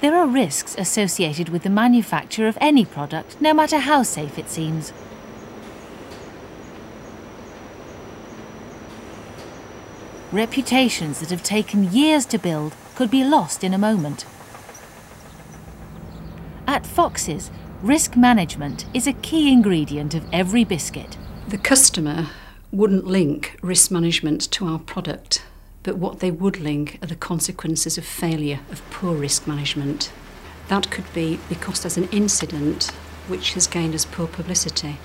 There are risks associated with the manufacture of any product, no matter how safe it seems. Reputations that have taken years to build could be lost in a moment. At Fox's, risk management is a key ingredient of every biscuit. The customer wouldn't link risk management to our product, but what they would link are the consequences of failure of poor risk management. That could be because there's an incident which has gained us poor publicity.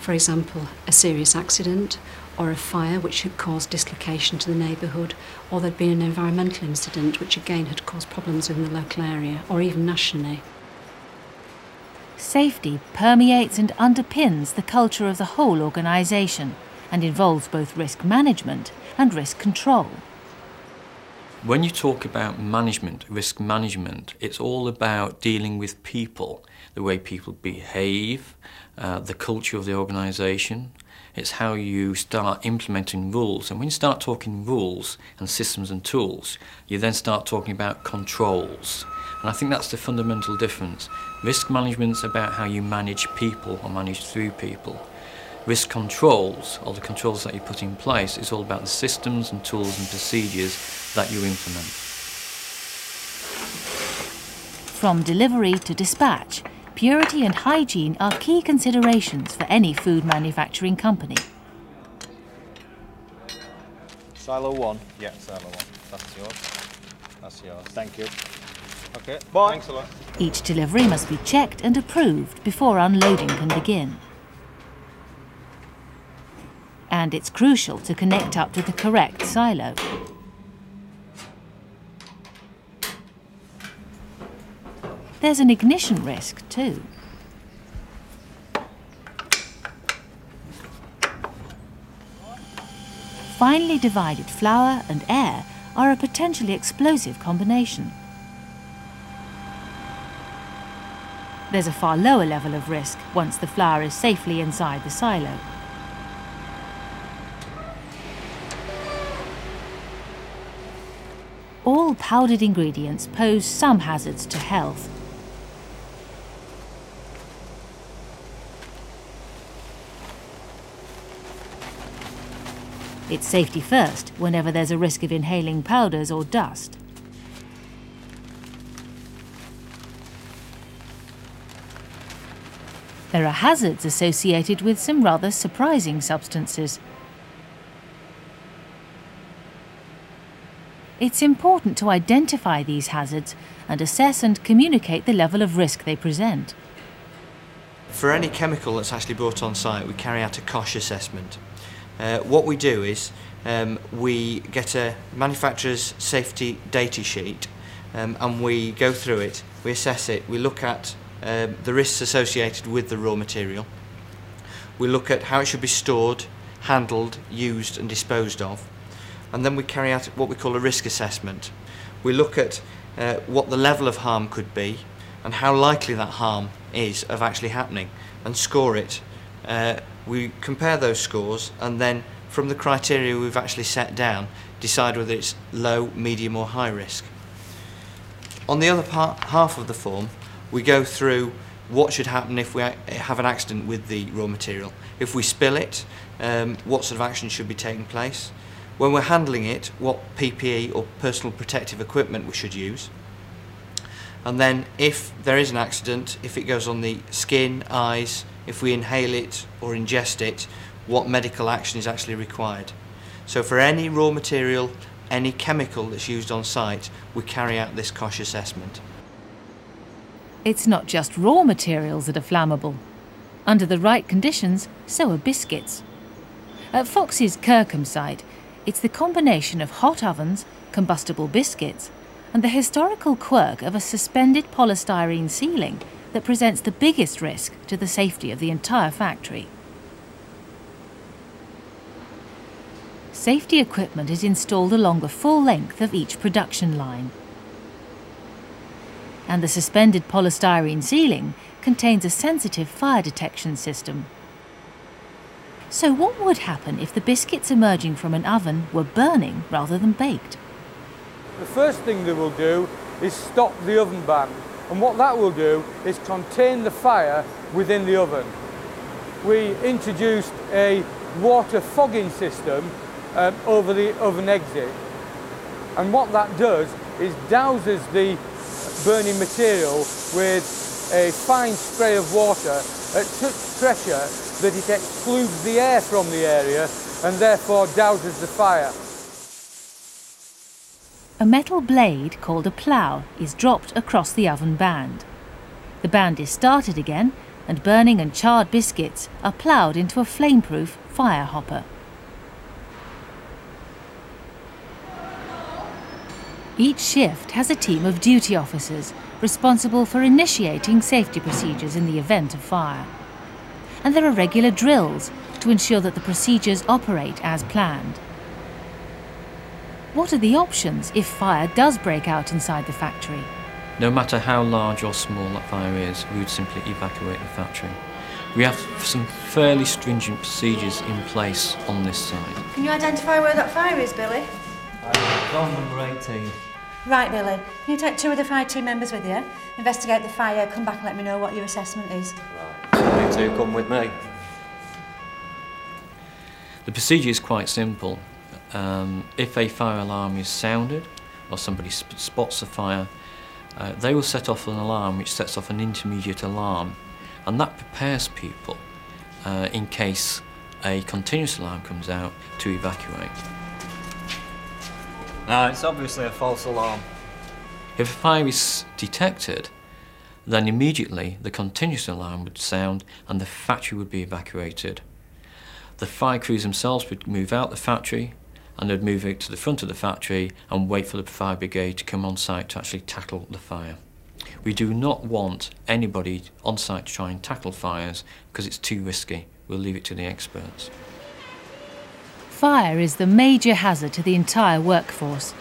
For example, a serious accident or a fire which had caused dislocation to the neighbourhood, or there'd been an environmental incident which again had caused problems in the local area, or even nationally. Safety permeates and underpins the culture of the whole organisation and involves both risk management and risk control. When you talk about management, risk management, it's all about dealing with people, the way people behave, uh, the culture of the organisation. It's how you start implementing rules. And when you start talking rules and systems and tools, you then start talking about controls. And I think that's the fundamental difference. Risk management's about how you manage people or manage through people. Risk controls, or the controls that you put in place, is all about the systems and tools and procedures that you implement. From delivery to dispatch, purity and hygiene are key considerations for any food manufacturing company. Silo one. Yeah, silo one. That's yours. That's yours. Thank you. Okay. Bye. Thanks a lot. Each delivery must be checked and approved before unloading can begin. And it's crucial to connect up to the correct silo. There's an ignition risk too. Finely divided flour and air are a potentially explosive combination. There's a far lower level of risk once the flour is safely inside the silo. All powdered ingredients pose some hazards to health. It's safety first whenever there's a risk of inhaling powders or dust. There are hazards associated with some rather surprising substances. It's important to identify these hazards and assess and communicate the level of risk they present. For any chemical that's actually brought on site, we carry out a COSHH assessment. Uh, what we do is um, we get a manufacturer's safety data sheet um, and we go through it, we assess it, we look at um, the risks associated with the raw material, we look at how it should be stored, handled, used and disposed of, and then we carry out what we call a risk assessment. We look at uh, what the level of harm could be and how likely that harm is of actually happening and score it uh, we compare those scores and then from the criteria we've actually set down decide whether it's low, medium or high risk. On the other part, half of the form we go through what should happen if we have an accident with the raw material. If we spill it, um, what sort of action should be taking place. When we're handling it, what PPE or personal protective equipment we should use. And then if there is an accident, if it goes on the skin, eyes, if we inhale it or ingest it, what medical action is actually required. So for any raw material, any chemical that's used on site, we carry out this COSHH assessment. It's not just raw materials that are flammable. Under the right conditions, so are biscuits. At Fox's Kirkham site, it's the combination of hot ovens, combustible biscuits, and the historical quirk of a suspended polystyrene ceiling that presents the biggest risk to the safety of the entire factory. Safety equipment is installed along the full length of each production line. And the suspended polystyrene ceiling contains a sensitive fire detection system. So what would happen if the biscuits emerging from an oven were burning rather than baked? The first thing they will do is stop the oven band. And what that will do is contain the fire within the oven. We introduced a water fogging system um, over the oven exit. And what that does is douses the burning material with a fine spray of water at such pressure that it excludes the air from the area and therefore douses the fire. A metal blade called a plough is dropped across the oven band. The band is started again and burning and charred biscuits are ploughed into a flameproof fire hopper. Each shift has a team of duty officers responsible for initiating safety procedures in the event of fire. And there are regular drills to ensure that the procedures operate as planned. What are the options if fire does break out inside the factory? No matter how large or small that fire is, we would simply evacuate the factory. We have some fairly stringent procedures in place on this side. Can you identify where that fire is, Billy? Zone number 18. Right, Billy. Can you take two of the fire team members with you, investigate the fire, come back and let me know what your assessment is? Right. Two come with me. The procedure is quite simple. Um, if a fire alarm is sounded or somebody sp spots a fire, uh, they will set off an alarm which sets off an intermediate alarm and that prepares people uh, in case a continuous alarm comes out to evacuate. Now, it's obviously a false alarm. If a fire is detected, then immediately the continuous alarm would sound and the factory would be evacuated. The fire crews themselves would move out the factory and they'd move it to the front of the factory and wait for the fire brigade to come on site to actually tackle the fire. We do not want anybody on site to try and tackle fires because it's too risky. We'll leave it to the experts. Fire is the major hazard to the entire workforce,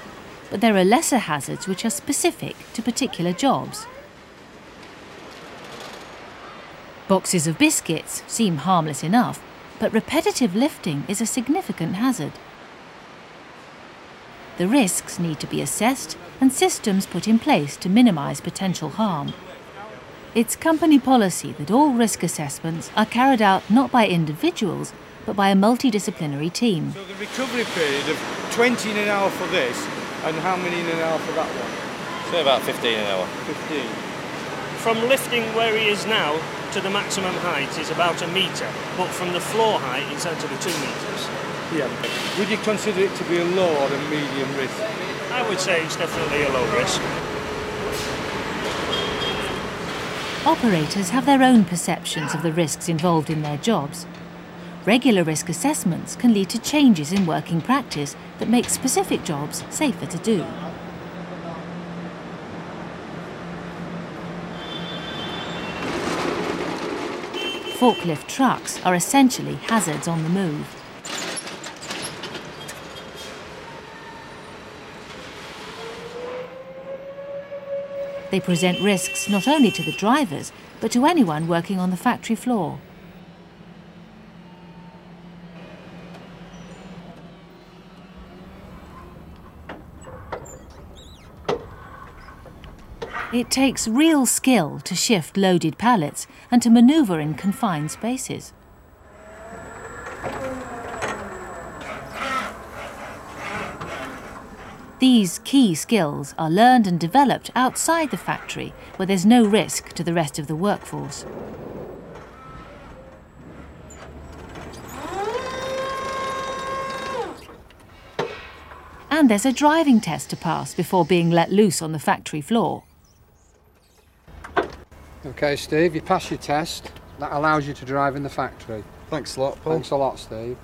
but there are lesser hazards which are specific to particular jobs. Boxes of biscuits seem harmless enough, but repetitive lifting is a significant hazard. The risks need to be assessed and systems put in place to minimise potential harm. It's company policy that all risk assessments are carried out not by individuals but by a multidisciplinary team. So the recovery period of 20 in an hour for this and how many in an hour for that one? Say about 15 an hour. 15. From lifting where he is now to the maximum height is about a metre, but from the floor height it's actually two metres. Yeah. Would you consider it to be a low or a medium risk? I would say it's definitely a low risk. Operators have their own perceptions of the risks involved in their jobs. Regular risk assessments can lead to changes in working practice that make specific jobs safer to do. Forklift trucks are essentially hazards on the move. They present risks not only to the drivers, but to anyone working on the factory floor. It takes real skill to shift loaded pallets and to manoeuvre in confined spaces. These key skills are learned and developed outside the factory where there's no risk to the rest of the workforce. And there's a driving test to pass before being let loose on the factory floor. Okay, Steve, you pass your test. That allows you to drive in the factory. Thanks a lot, Paul. Thanks a lot, Steve.